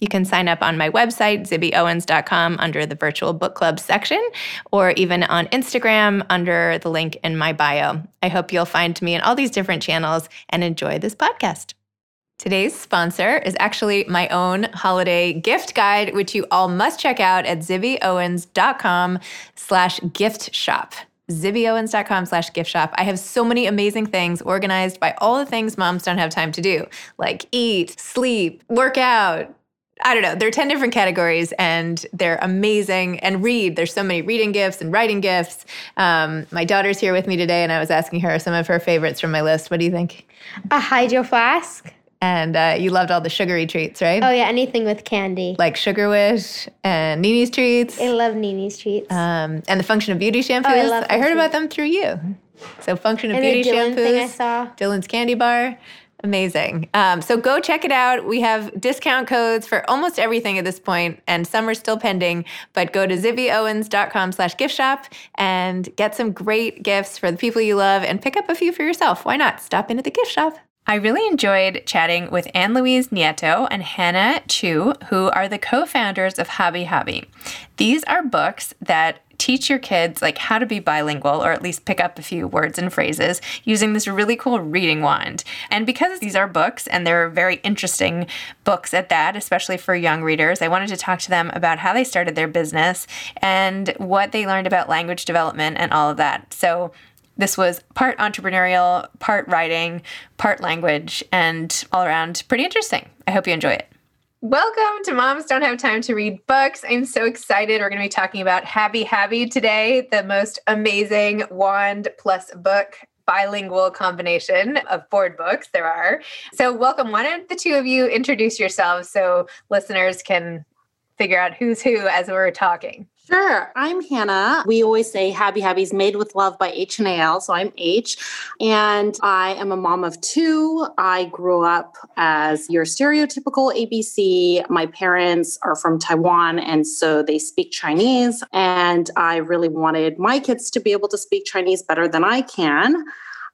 You can sign up on my website, zibbyowens.com, under the virtual book club section, or even on Instagram under the link in my bio. I hope you'll find me in all these different channels and enjoy this podcast. Today's sponsor is actually my own holiday gift guide, which you all must check out at zibbyowens.com slash gift shop zibbyowens.com slash gift shop. I have so many amazing things organized by all the things moms don't have time to do, like eat, sleep, work out, I don't know. There are 10 different categories and they're amazing. And read, there's so many reading gifts and writing gifts. Um, my daughter's here with me today and I was asking her some of her favorites from my list. What do you think? A hydro flask. And uh, you loved all the sugary treats, right? Oh, yeah, anything with candy. Like Sugar Wish and Nini's treats. I love Nini's treats. Um, and the Function of Beauty shampoos. Oh, I, love I heard about them through you. So Function of and Beauty the Dylan shampoos. Thing I saw. Dylan's candy bar. Amazing. Um, so go check it out. We have discount codes for almost everything at this point, and some are still pending. But go to zibbyowens.com slash gift shop and get some great gifts for the people you love and pick up a few for yourself. Why not? Stop into the gift shop. I really enjoyed chatting with Anne Louise Nieto and Hanna Chiou, who are the co founders of Habbi Habbi. These are books that teach your kids like how to be bilingual or at least pick up a few words and phrases using this really cool reading wand. And because these are books and they're very interesting books at that, especially for young readers, I wanted to talk to them about how they started their business and what they learned about language development and all of that. So this was part entrepreneurial, part writing, part language, and all around pretty interesting. I hope you enjoy it. Welcome to Moms Don't Have Time to Read Books. I'm so excited. We're going to be talking about Habbi Habbi today, the most amazing wand plus book bilingual combination of board books there are. So, welcome. Why don't the two of you introduce yourselves so listeners can figure out who's who as we're talking? Sure. I'm Hanna. We always say Habbi Habbi's made with love by H and A So I'm H, and I am a mom of two. I grew up as your stereotypical ABC. My parents are from Taiwan, and so they speak Chinese. And I really wanted my kids to be able to speak Chinese better than I can.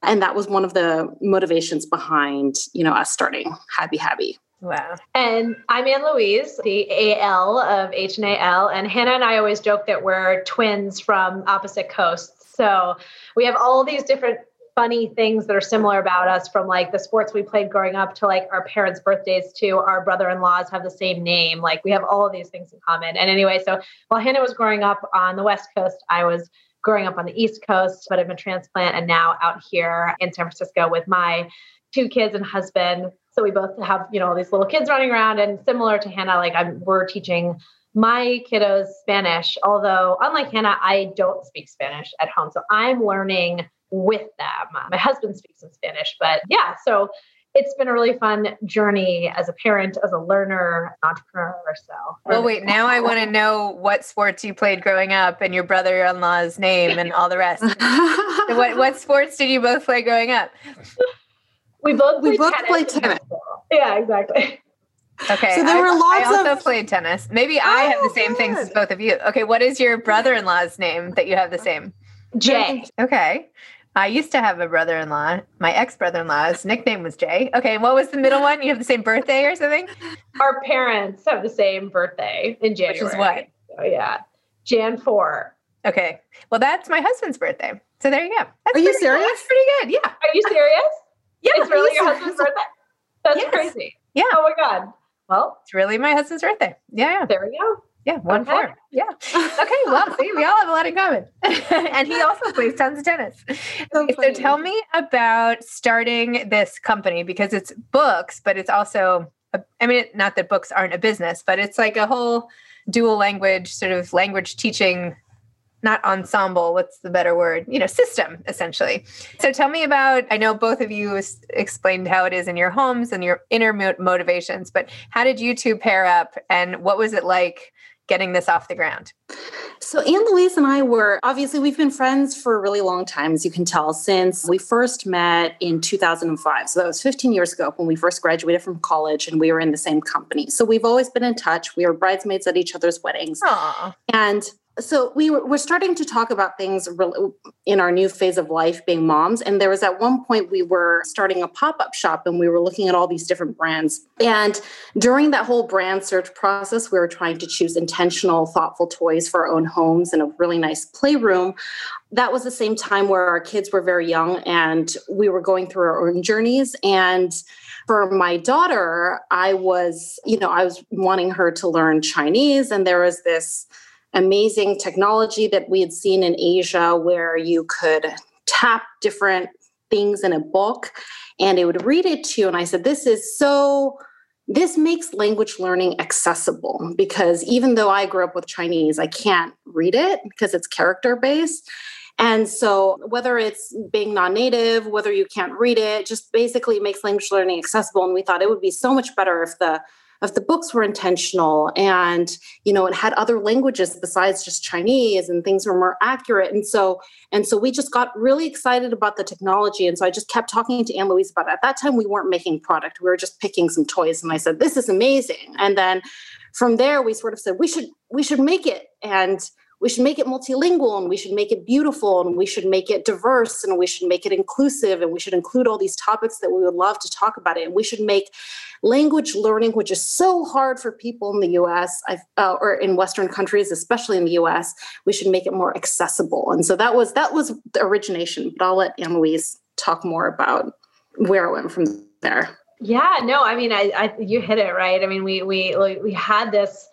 And that was one of the motivations behind, you know, us starting Habbi Habbi. Wow. And I'm Anne Louise, the AL of H and Hanna and I always joke that we're twins from opposite coasts. So we have all these different funny things that are similar about us from like the sports we played growing up to like our parents' birthdays to our brother-in-laws have the same name. Like we have all of these things in common. And anyway, so while Hanna was growing up on the West Coast, I was growing up on the East Coast, but I'm a transplant and now out here in San Francisco with my two kids and husband so we both have, you know, all these little kids running around and similar to Hanna, like I'm we're teaching my kiddos Spanish, although unlike Hanna, I don't speak Spanish at home. So I'm learning with them. My husband speaks in Spanish, but yeah, so it's been a really fun journey as a parent, as a learner, entrepreneur. So, well, wait, now I want to know what sports you played growing up and your brother in law's name and all the rest. so what, what sports did you both play growing up? We both we both tennis played tennis. Yeah, exactly. Okay. So there I, were lots of. I also of... played tennis. Maybe I oh, have the same good. things as both of you. Okay, what is your brother-in-law's name that you have the same? Jay. Okay. I used to have a brother-in-law. My ex-brother-in-law's nickname was Jay. Okay, what was the middle one? You have the same birthday or something? Our parents have the same birthday in January. Which is what? Oh yeah. Jan 4. Okay. Well, that's my husband's birthday. So there you go. That's Are you pretty- serious? That's pretty good. Yeah. Are you serious? Yeah. it's really your husband's birthday? That's Yes. crazy. Yeah. Oh my God. Well, It's really my husband's birthday. Yeah. yeah. there we go. Yeah, one Okay. four. Yeah. Okay. Well, see, we all have a lot in common. and he also plays tons of tennis. So so tell me about starting this company because it's books, but it's also, a, I mean, not that books aren't a business, but it's like a whole dual language sort of language teaching not ensemble what's the better word you know system essentially so tell me about i know both of you explained how it is in your homes and your inner motivations but how did you two pair up and what was it like getting this off the ground? So, Anne Louise and I were obviously, we've been friends for a really long time, as you can tell, since we first met in 2005. So, that was 15 years ago when we first graduated from college and we were in the same company. So, we've always been in touch. We were bridesmaids at each other's weddings. Aww. And so we were starting to talk about things in our new phase of life being moms and there was at one point we were starting a pop-up shop and we were looking at all these different brands. And during that whole brand search process we were trying to choose intentional thoughtful toys for our own homes and a really nice playroom. That was the same time where our kids were very young and we were going through our own journeys. And for my daughter i was you know i was wanting her to learn chinese and there was this amazing technology that we had seen in Asia where you could tap different things in a book and it would read it to you. And I said, This is so. This makes language learning accessible because even though I grew up with Chinese, I can't read it because it's character based. And so, whether it's being non native, whether you can't read it, just basically makes language learning accessible. And we thought it would be so much better if the if the books were intentional. And you know it had other languages besides just chinese and things were more accurate. And so and so we just got really excited about the technology. And so i just kept talking to anne louise about it. At that time we weren't making product. We were just picking some toys. And i said this is amazing. And then from there we sort of said we should we should make it. And we should make it multilingual and we should make it beautiful and we should make it diverse and we should make it inclusive and we should include all these topics that we would love to talk about it. And we should make language learning which is so hard for people in the us uh, or in western countries especially in the us we should make it more accessible. And so that was that was the origination but i'll let anne louise talk more about where it went from there. Yeah no i mean I, I you hit it right? I mean we we we had this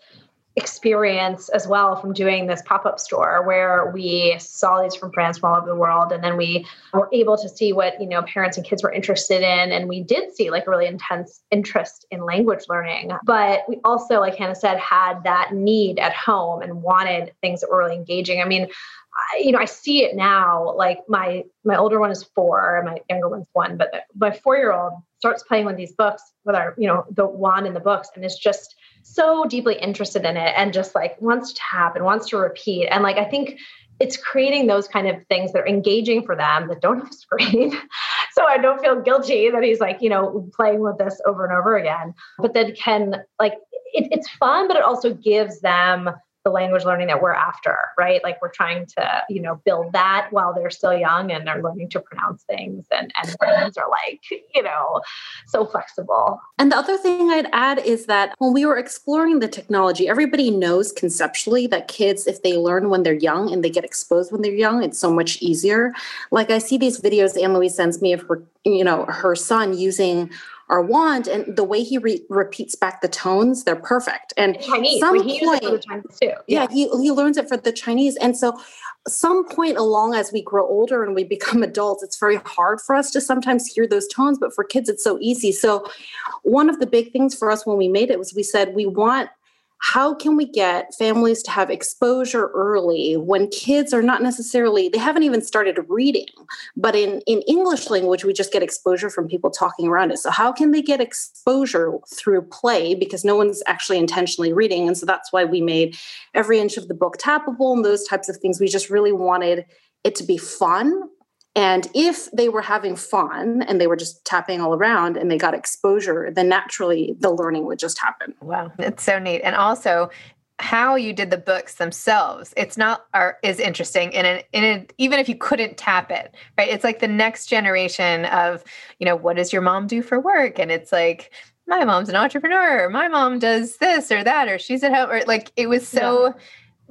experience as well from doing this pop-up store where we saw these from brands from all over the world and then we were able to see what you know parents and kids were interested in and we did see like a really intense interest in language learning. But we also like hanna said had that need at home and wanted things that were really engaging. I mean I, you know i see it now like my my older one is four and my younger one's one but my four year old starts playing with these books with our you know the wand in the books and it's just so deeply interested in it and just like wants to tap and wants to repeat. And like, I think it's creating those kind of things that are engaging for them that don't have a screen. so I don't feel guilty that he's like, you know, playing with this over and over again, but then can like, it, it's fun, but it also gives them the language learning that we're after, right? Like we're trying to, you know, build that while they're still young and they're learning to pronounce things and and brains are like, you know, so flexible. And the other thing I'd add is that when we were exploring the technology, everybody knows conceptually that kids, if they learn when they're young and they get exposed when they're young, it's so much easier. Like I see these videos Anne Louise sends me of her, you know, her son using our wand and the way he re- repeats back the tones they're perfect. And Chinese. some he point, yeah, yeah. he, he learns it for the chinese. And so some point along as we grow older and we become adults it's very hard for us to sometimes hear those tones but for kids it's so easy. So one of the big things for us when we made it was we said we want how can we get families to have exposure early when kids are not necessarily they haven't even started reading but in in english language we just get exposure from people talking around it. So how can they get exposure through play? Because no one's actually intentionally reading. And so that's why we made every inch of the book tappable and those types of things. We just really wanted it to be fun and if they were having fun and they were just tapping all around and they got exposure, then naturally the learning would just happen. Wow, it's so neat. And also, how you did the books themselves it's not are, is interesting in an, in a, even if you couldn't tap it right it's like the next generation of you know what does your mom do for work and it's like my mom's an entrepreneur my mom does this or that or she's at home or like it was so yeah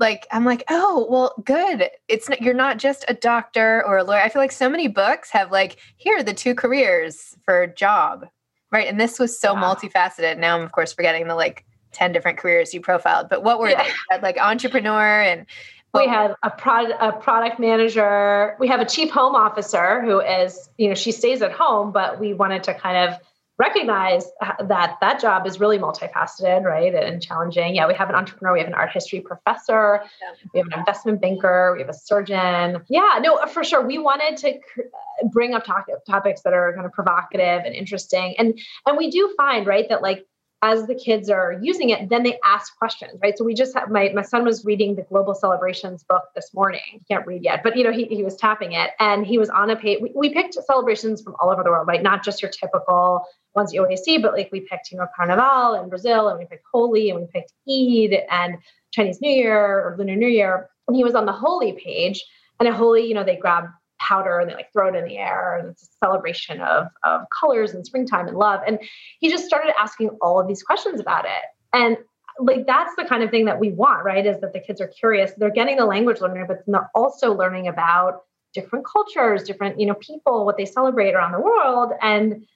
like i'm like oh well good. It's not, you're not just a doctor or a lawyer. I feel like so many books have like here are the two careers for job right? And this was so wow. multifaceted. Now i'm of course forgetting the like 10 different careers you profiled but what were yeah. they? Like entrepreneur and we have a product a product manager. We have a chief home officer who is you know she stays at home but we wanted to kind of recognize uh, that that job is really multifaceted, right, and challenging. Yeah, we have an entrepreneur, we have an art history professor, yeah. we have an investment banker, we have a surgeon. Yeah, no, uh, for sure. We wanted to uh, bring up topics that are kind of provocative and interesting, and and we do find right that like as the kids are using it, then they ask questions, right? So we just have my my son was reading the Global Celebrations book this morning. He can't read yet, but you know, he, he was tapping it and he was on a page. We, we picked celebrations from all over the world, right? Not just your typical ones you always see, but like we picked, you know, Carnival in Brazil and we picked Holi and we picked Eid and Chinese New Year or Lunar New Year. And he was on the Holi page. And at Holi, you know, they grab powder and they like throw it in the air and it's a celebration of, of colors and springtime and love. And he just started asking all of these questions about it. And like that's the kind of thing that we want right is that the kids are curious. They're getting the language learning but they're also learning about different cultures different you know people what they celebrate around the world. And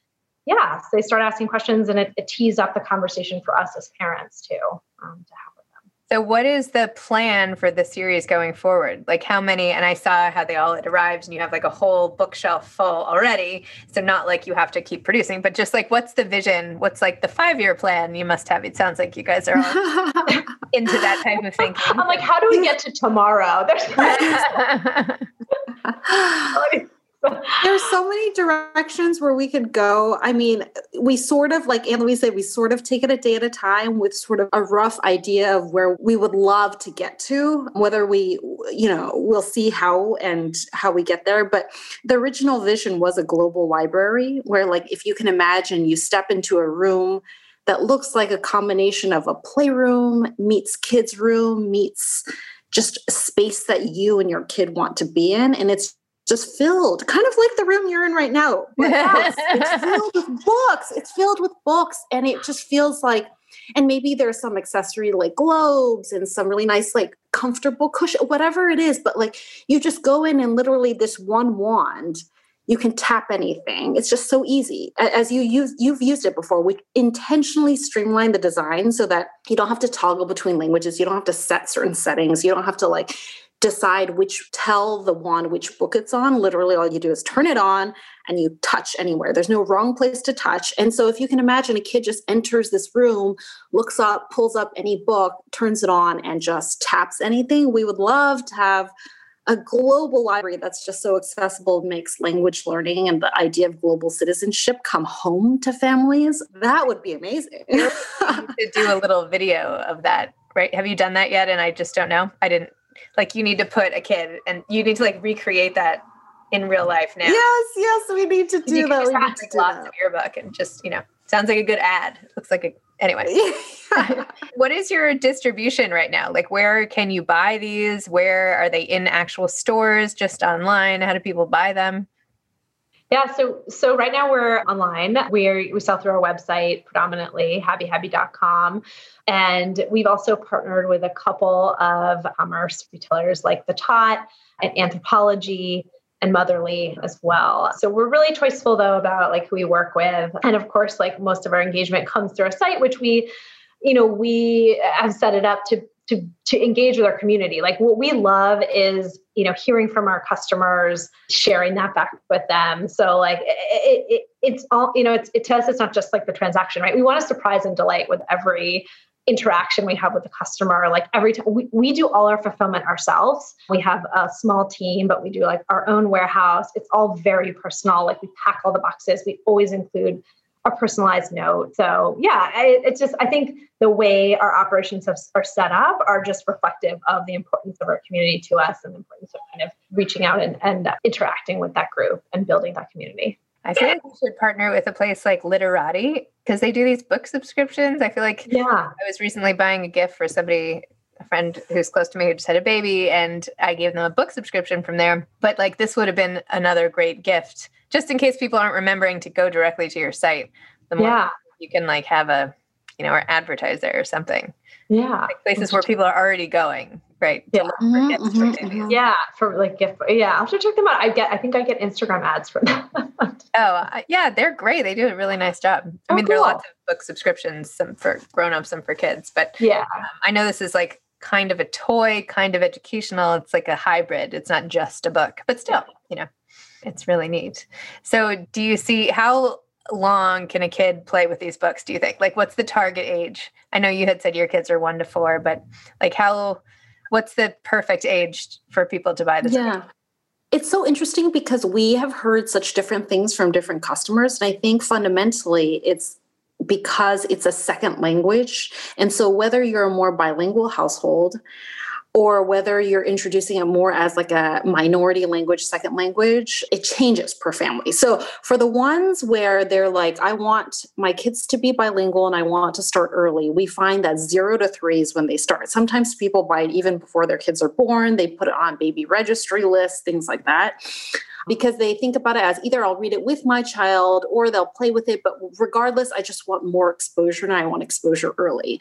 yeah so they start asking questions and it, it tees up the conversation for us as parents too um, to have so, what is the plan for the series going forward? Like, how many? And I saw how they all had arrived, and you have like a whole bookshelf full already. So, not like you have to keep producing, but just like, what's the vision? What's like the five year plan you must have? It sounds like you guys are all into that type of thinking. I'm like, how do we get to tomorrow? There's so many directions where we could go. I mean, we sort of, like Anne Louise said, we sort of take it a day at a time with sort of a rough idea of where we would love to get to, whether we, you know, we'll see how and how we get there. But the original vision was a global library where, like, if you can imagine, you step into a room that looks like a combination of a playroom meets kids' room meets just a space that you and your kid want to be in. And it's just filled, kind of like the room you're in right now. it's filled with books. It's filled with books. And it just feels like, and maybe there's some accessory like globes and some really nice, like comfortable cushion, whatever it is. But like you just go in and literally this one wand, you can tap anything. It's just so easy. As you use, you've used it before. We intentionally streamline the design so that you don't have to toggle between languages. You don't have to set certain settings. You don't have to like decide which tell the wand which book it's on. Literally all you do is turn it on and you touch anywhere. There's no wrong place to touch. And so if you can imagine a kid just enters this room looks up pulls up any book turns it on and just taps anything we would love to have a global library that's just so accessible makes language learning and the idea of global citizenship come home to families. That would be amazing. To do a little video of that right? Have you done that yet? And i just don't know. I didn't like you need to put a kid and you need to like recreate that in real life now. Yes, yes, we need to do that. Just have, like, lots that. of your book and just, you know, sounds like a good ad. looks like a anyway. what is your distribution right now? Like where can you buy these? Where are they in actual stores, just online? How do people buy them? Yeah, so so right now we're online. We we sell through our website predominantly, habbihabbi.com. And we've also partnered with a couple of commerce retailers like The Tot and Anthropologie and Motherly as well. So we're really choiceful though about like who we work with. And of course, like most of our engagement comes through our site, which we, you know, we have set it up to to to engage with our community. Like what we love is you know hearing from our customers sharing that back with them. So like it, it, it's all you know it's it to us it's not just like the transaction right? We want to surprise and delight with every interaction we have with the customer. Like every time we, we do all our fulfillment ourselves. We have a small team but we do like our own warehouse. It's all very personal. Like we pack all the boxes. We always include a personalized note. So yeah, I, it's just I think the way our operations have, are set up are just reflective of the importance of our community to us and the importance of kind of reaching out and, and interacting with that group and building that community. I feel like we should partner with a place like Literati because they do these book subscriptions. I feel like yeah. I was recently buying a gift for somebody, friend who's close to me who just had a baby, and I gave them a book subscription from there. But like this would have been another great gift just in case people aren't remembering to go directly to your site. The more yeah. you can like have a, you know, or advertise there or something. Yeah. Like places where people are already going, right? Yeah. Mm-hmm, mm-hmm, mm-hmm. Yeah. For like gift. Yeah. I'll have to check them out. I get, I think I get Instagram ads for them. oh yeah. They're great. They do a really nice job. I oh, mean, cool. there are lots of book subscriptions, some for grown-ups, some for kids, but yeah, um, I know this is like kind of a toy, kind of educational. It's like a hybrid. It's not just a book, but still, you know, it's really neat. So, do you see how long can a kid play with these books, do you think? Like, what's the target age? I know you had said your kids are one to four, but like, how, what's the perfect age for people to buy this? Yeah. Book? It's so interesting because we have heard such different things from different customers. And I think fundamentally it's because it's a second language. And so, whether you're a more bilingual household, or whether you're introducing it more as like a minority language, second language, it changes per family. So for the ones where they're like, I want my kids to be bilingual and I want to start early, we find that zero to three is when they start. Sometimes people buy it even before their kids are born. They put it on baby registry lists, things like that because they think about it as either I'll read it with my child or they'll play with it. But regardless, I just want more exposure and I want exposure early.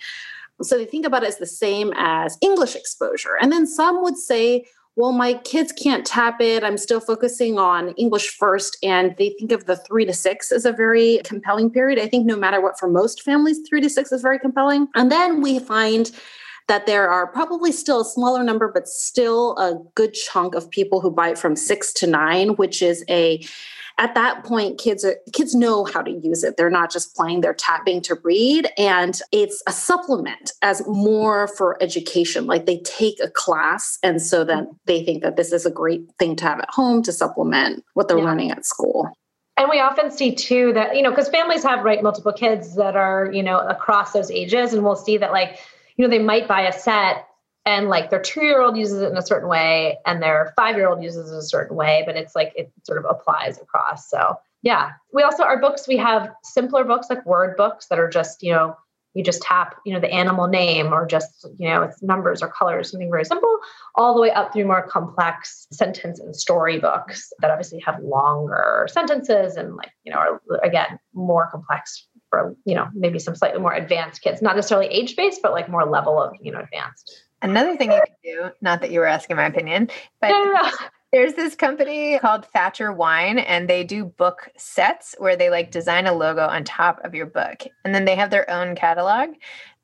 So they think about it as the same as English exposure. And then some would say, well, my kids can't tap it. I'm still focusing on English first. And they think of the three to six as a very compelling period. I think no matter what, for most families, three to six is very compelling. And then we find that there are probably still a smaller number, but still a good chunk of people who buy it from six to nine, which is a at that point kids are kids know how to use it. They're not just playing they're tapping to read. And it's a supplement as more for education. Like they take a class and so then they think that this is a great thing to have at home to supplement what they're yeah. learning at school. And we often see too that you know because families have right multiple kids that are you know across those ages. And we'll see that like you know they might buy a set and like their two year old uses it in a certain way and their five year old uses it a certain way but it's like it sort of applies across. So yeah. We also our books we have simpler books like word books that are just you know you just tap you know the animal name or just you know it's numbers or colors something very simple all the way up through more complex sentence and story books that obviously have longer sentences and like you know are again more complex for you know maybe some slightly more advanced kids. Not necessarily age based but like more level of you know advanced Another thing you can do, not that you were asking my opinion, but there's this company called Thatcher Wine, and they do book sets where they like design a logo on top of your book. And then they have their own catalog.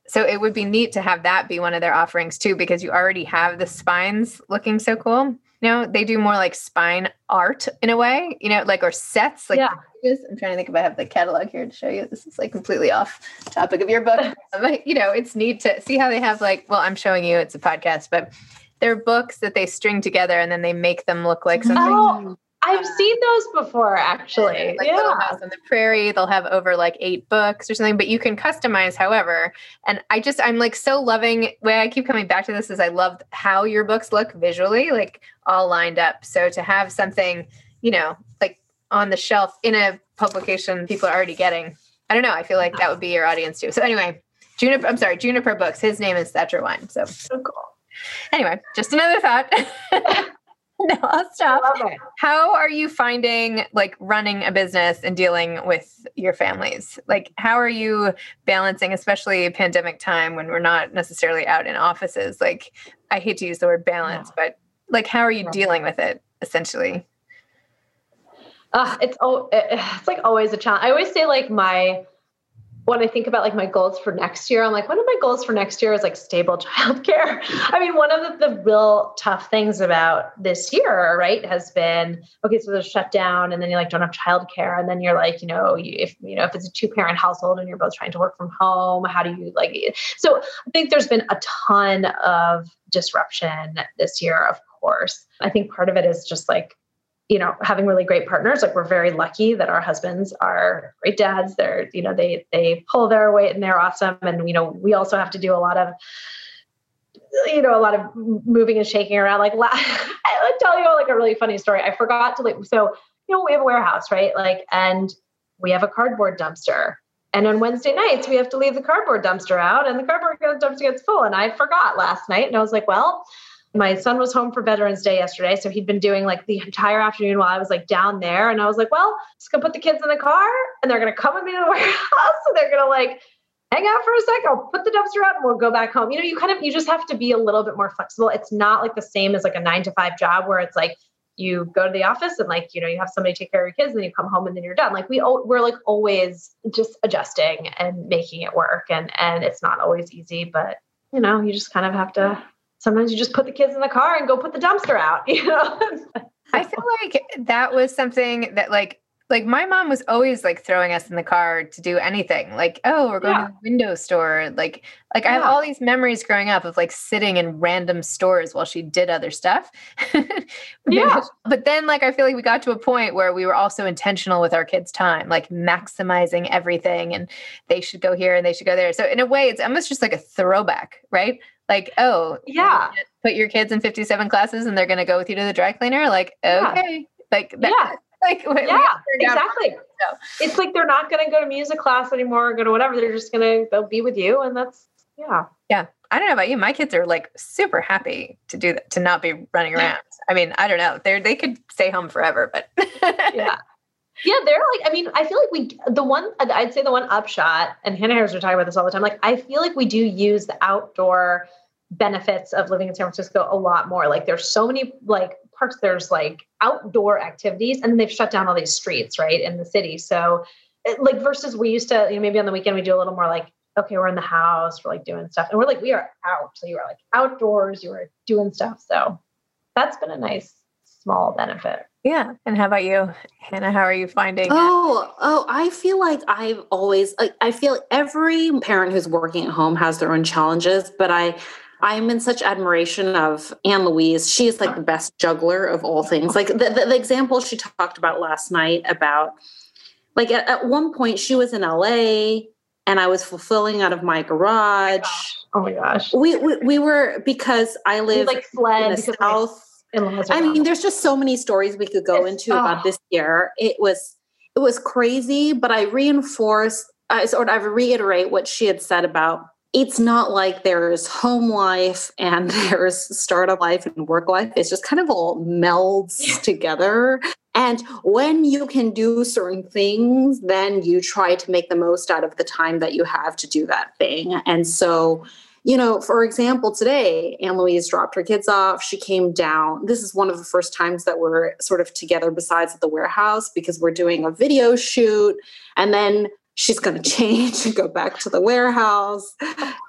So it would be neat to have that be one of their offerings too, because you already have the spines looking so cool. You know, they do more like spine art in a way, you know, like or sets. Like yeah. I'm trying to think if I have the catalog here to show you. This is like completely off topic of your book. but you know, it's neat to see how they have like, well, I'm showing you it's a podcast, but they're books that they string together and then they make them look like something. Oh, I've seen those before, actually. Like yeah. Little House on the Prairie, they'll have over like eight books or something, but you can customize however. And I just, I'm like so loving. Way I keep coming back to this is I love how your books look visually, like all lined up. So to have something, you know, like on the shelf in a publication people are already getting, I don't know. I feel like that would be your audience too. So anyway, Juniper, I'm sorry, Juniper Books. His name is Thatcher Wine. So, so cool. Anyway, just another thought. no, I'll stop. How are you finding like running a business and dealing with your families? Like, how are you balancing, especially pandemic time when we're not necessarily out in offices? Like, I hate to use the word balance, but like, how are you dealing with it essentially? Uh, it's oh, it's like always a challenge. I always say like my when I think about like my goals for next year, I'm like, one of my goals for next year is like stable childcare. I mean, one of the, the, real tough things about this year, right, has been okay, so there's shutdown, and then you like don't have childcare, and then you're like, you know, you, if you know if it's a two parent household and you're both trying to work from home, how do you like? So I think there's been a ton of disruption this year, of course. I think part of it is just like you know having really great partners like we're very lucky that our husbands are great dads. They're you know they they pull their weight and they're awesome. And you know we also have to do a lot of you know a lot of moving and shaking around. Like i'll tell you like a really funny story. I forgot to like so you know we have a warehouse right? Like and we have a cardboard dumpster. And on Wednesday nights, we have to leave the cardboard dumpster out, and the cardboard dumpster gets full. And I forgot last night, and I was like, "Well, my son was home for Veterans Day yesterday. So he'd been doing like the entire afternoon while I was like down there. And I was like, well, just gonna put the kids in the car and they're gonna come with me to the warehouse and they're gonna like hang out for a sec. I'll put the dumpster out and we'll go back home. You know, you kind of you just have to be a little bit more flexible. It's not like the same as like a nine to five job where it's like you go to the office and like you know you have somebody take care of your kids and then you come home and then you're done like we we're like always just adjusting and making it work and and it's not always easy but you know you just kind of have to sometimes you just put the kids in the car and go put the dumpster out, you know? I feel like that was something that like like my mom was always like throwing us in the car to do anything like oh we're going Yeah. to the window store like like i have all these memories growing up of like sitting in random stores while she did other stuff Yeah. but then like i feel like we got to a point where we were also intentional with our kids time like maximizing everything and they should go here and they should go there so in a way it's almost just like a throwback right like oh Yeah. put your kids in 57 classes and they're going to go with you to the dry cleaner like Yeah. okay like that, Yeah. like we Yeah, exactly. so. It's like they're not going to go to music class anymore or go to whatever. They're just going to they'll be with you, and that's yeah. yeah. I don't know about you. My kids are like super happy to do that, to not be running around. I mean, I don't know. They're they could stay home forever, but yeah. Yeah, they're like, I mean, I feel like we, the one, I'd say the one upshot, and Hanna Harris are talking about this all the time. Like, I feel like we do use the outdoor benefits of living in San Francisco a lot more. Like, there's so many like parks, there's like outdoor activities, and then they've shut down all these streets, right, in the city. So, like, versus we used to, you know, maybe on the weekend we do a little more like, okay, we're in the house, we're like doing stuff, and we're like, we are out. So, you are like outdoors, you are doing stuff. So, that's been a nice small benefit. Yeah. And how about you, Hanna? How are you finding? Oh, oh, I feel like I've always like I feel every parent who's working at home has their own challenges, but I I'm in such admiration of Anne Louise. She is like the best juggler of all things. Like the, the, the example she talked about last night about like at, at one point she was in LA and I was fulfilling out of my garage. Oh my gosh. We, we we were because I live like fled in the my south. I mean, there's just so many stories we could go It's- into oh. about this year. It was it was crazy, but I reinforce I sort of reiterate what she had said about it's not like there's home life and there's startup life and work life. It's just kind of all melds together. And when you can do certain things, then you try to make the most out of the time that you have to do that thing. And so you know, for example, today, Anne Louise dropped her kids off. She came down. This is one of the first times that we're sort of together besides at the warehouse because we're doing a video shoot. And then she's going to change and go back to the warehouse.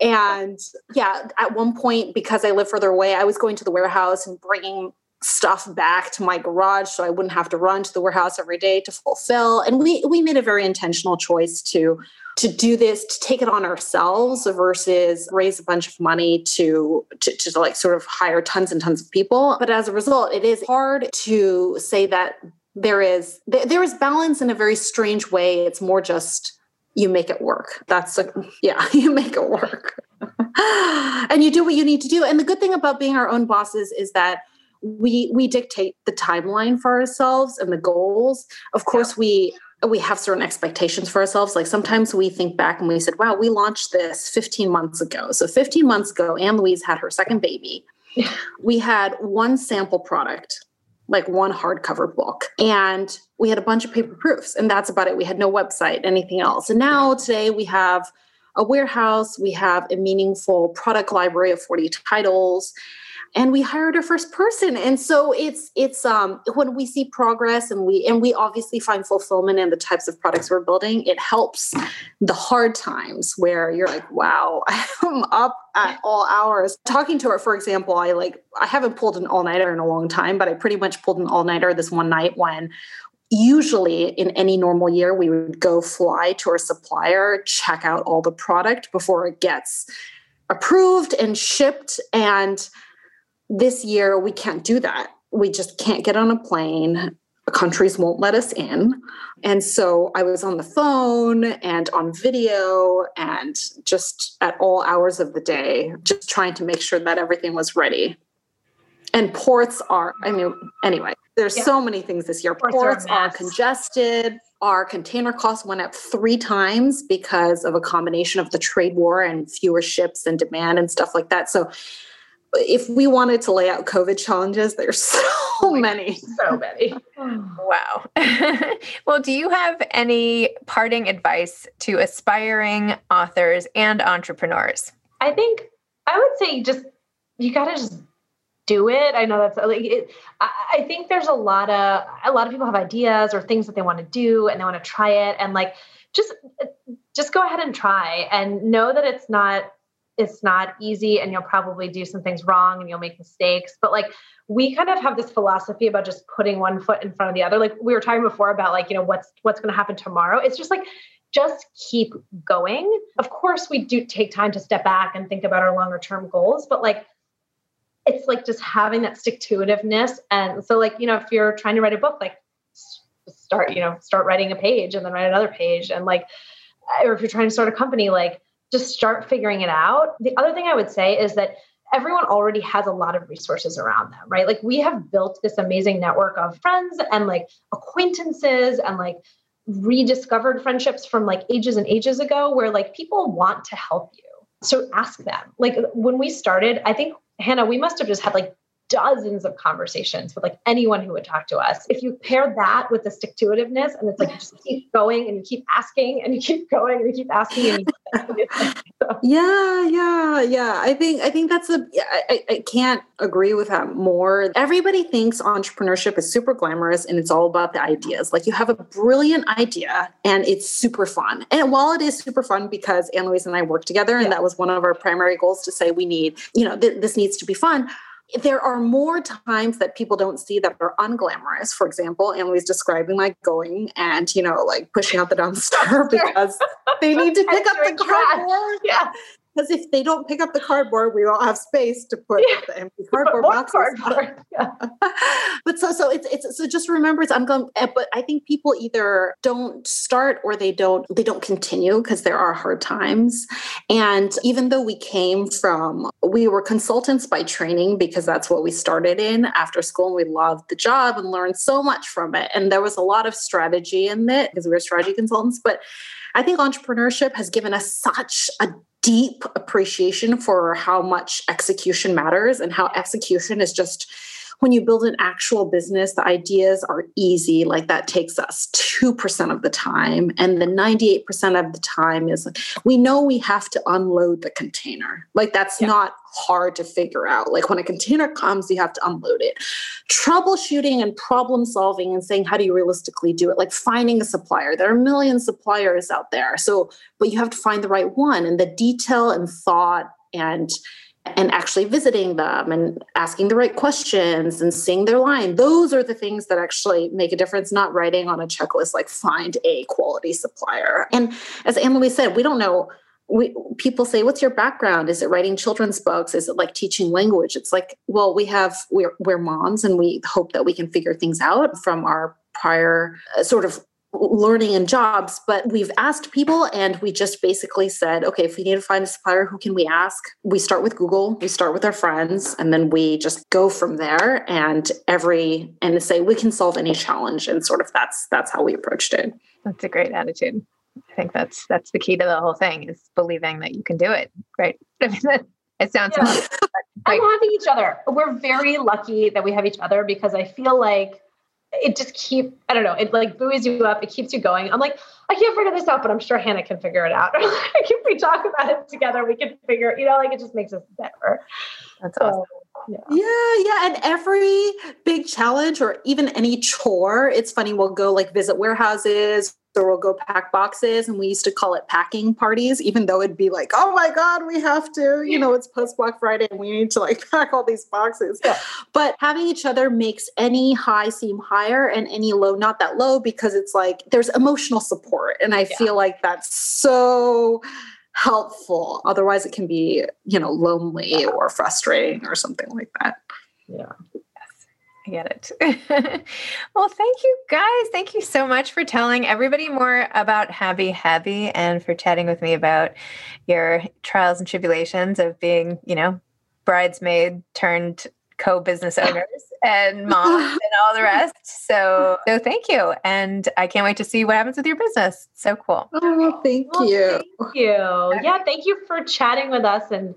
And yeah, at one point, because I live further away, I was going to the warehouse and bringing stuff back to my garage so I wouldn't have to run to the warehouse every day to fulfill. And we we made a very intentional choice to to do this to take it on ourselves versus raise a bunch of money to, to to like sort of hire tons and tons of people. But as a result it is hard to say that there is there, is balance in a very strange way. It's more just you make it work. That's a, yeah you make it work. And you do what you need to do. And the good thing about being our own bosses is that we we dictate the timeline for ourselves and the goals. Of course we we have certain expectations for ourselves. Like sometimes we think back and we said, wow, we launched this 15 months ago. So 15 months ago, Anne Louise had her second baby. we had one sample product, like one hardcover book, and we had a bunch of paper proofs. And that's about it. We had no website, anything else. And now today we have a warehouse, we have a meaningful product library of 40 titles and we hired our first person. And so it's it's um when we see progress and we and we obviously find fulfillment in the types of products we're building it helps the hard times where you're like wow i'm up at all hours. Talking to her for example i like i haven't pulled an all-nighter in a long time but i pretty much pulled an all-nighter this one night when usually in any normal year we would go fly to our supplier check out all the product before it gets approved and shipped. And this year we can't do that. We just can't get on a plane. Countries won't let us in. And so i was on the phone and on video and just at all hours of the day just trying to make sure that everything was ready. And ports are i mean anyway there's Yeah. so many things this year. Ports are ports are mess. congested. Our container costs went up three times because of a combination of the trade war and fewer ships and demand and stuff like that. So if we wanted to lay out COVID challenges, there's so oh many. so many. Wow. well, do you have any parting advice to aspiring authors and entrepreneurs? I think I would say just you got to just do it. I know that's like it, I, I think there's a lot of a lot of people have ideas or things that they want to do and they want to try it and like just just go ahead and try and know that it's not it's not easy and you'll probably do some things wrong and you'll make mistakes. But like we kind of have this philosophy about just putting one foot in front of the other. Like we were talking before about like, you know, what's what's going to happen tomorrow. It's just like just keep going. Of course, we do take time to step back and think about our longer term goals, but like it's like just having that stick to itiveness. And so, like, you know, if you're trying to write a book, like start, you know, start writing a page and then write another page. And like, or if you're trying to start a company, like just start figuring it out. The other thing I would say is that everyone already has a lot of resources around them, right? Like we have built this amazing network of friends and like acquaintances and like rediscovered friendships from like ages and ages ago where like people want to help you. So ask them. Like when we started, I think Hanna, we must have just had like dozens of conversations with like anyone who would talk to us. If you pair that with the stick to itiveness and it's like you just keep going and you keep asking and you keep going and you keep asking and you yeah yeah yeah. I think i think that's a I, I can't agree with that more. Everybody thinks entrepreneurship is super glamorous and it's all about the ideas. Like you have a brilliant idea and it's super fun. And while it is super fun because anne louise and i work together and yeah. that was one of our primary goals to say we need you know th- this needs to be fun there are more times that people don't see that are unglamorous. For example, Emily's describing like going and, you know, like pushing out the dumpster because they need to pick up the cardboard. Yeah because if they don't pick up the cardboard, we don't have space to put yeah. the empty cardboard boxes. Cardboard. Yeah. but so so it's it's so just remember it's I'm going eh, but I think people either don't start or they don't they don't continue because there are hard times. And even though we came from we were consultants by training because that's what we started in after school and we loved the job and learned so much from it. And there was a lot of strategy in it because we were strategy consultants, but I think entrepreneurship has given us such a deep appreciation for how much execution matters and how execution is just when you build an actual business, the ideas are easy. Like that takes us 2% of the time. And the 98% of the time is we know we have to unload the container. Like that's yeah. not hard to figure out. Like when a container comes, you have to unload it. Troubleshooting and problem solving and saying, how do you realistically do it? Like finding a supplier. There are a million suppliers out there. So, but you have to find the right one and the detail and thought and and actually visiting them and asking the right questions and seeing their line. Those are the things that actually make a difference not writing on a checklist like find a quality supplier. And as anne said we don't know we, people say what's your background? Is it writing children's books? Is it like teaching language? It's like well we have we're, we're moms and we hope that we can figure things out from our prior uh, sort of learning and jobs, but we've asked people and we just basically said, okay, if we need to find a supplier, who can we ask? We start with Google, we start with our friends, and then we just go from there and every and say we can solve any challenge. And sort of that's that's how we approached it. That's a great attitude. I think that's that's the key to the whole thing is believing that you can do it. Right. I mean that it sounds yeah. like, and having each other. We're very lucky that we have each other because I feel like it just keep I don't know, it like buoys you up, it keeps you going. I'm like, I can't figure this out, but I'm sure Hanna can figure it out. like if we talk about it together, we can figure, you know, like it just makes us better. That's so, awesome. Yeah. yeah, yeah. And every big challenge or even any chore, it's funny, we'll go like visit warehouses or we'll go pack boxes and we used to call it packing parties even though it'd be like oh my god we have to you know it's post black friday and we need to like pack all these boxes. Yeah. but having each other makes any high seem higher and any low not that low because it's like there's emotional support and i yeah. feel like that's so helpful. Otherwise it can be you know lonely or frustrating or something like that. Yeah I get it. well, thank you guys. Thank you so much for telling everybody more about Habbi Habbi and for chatting with me about your trials and tribulations of being, you know, bridesmaid turned co-business owners and mom and all the rest. So, so thank you, and I can't wait to see what happens with your business. So cool. Oh, thank well, you. Thank you. Yeah, thank you for chatting with us and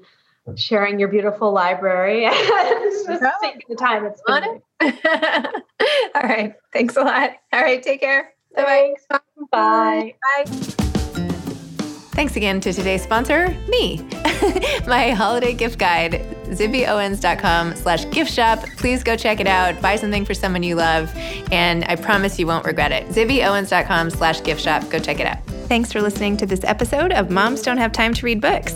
sharing your beautiful library and just taking the time. It's fun. All right. Thanks a lot. All right. Take care. Bye. Bye. Bye. Thanks again to today's sponsor, me. My holiday gift guide, zibbyowens.com slash gift shop. Please go check it out. Buy something for someone you love. And I promise you won't regret it. zibbyowens.com slash gift shop. Go check it out. Thanks for listening to this episode of Moms Don't Have Time to Read Books.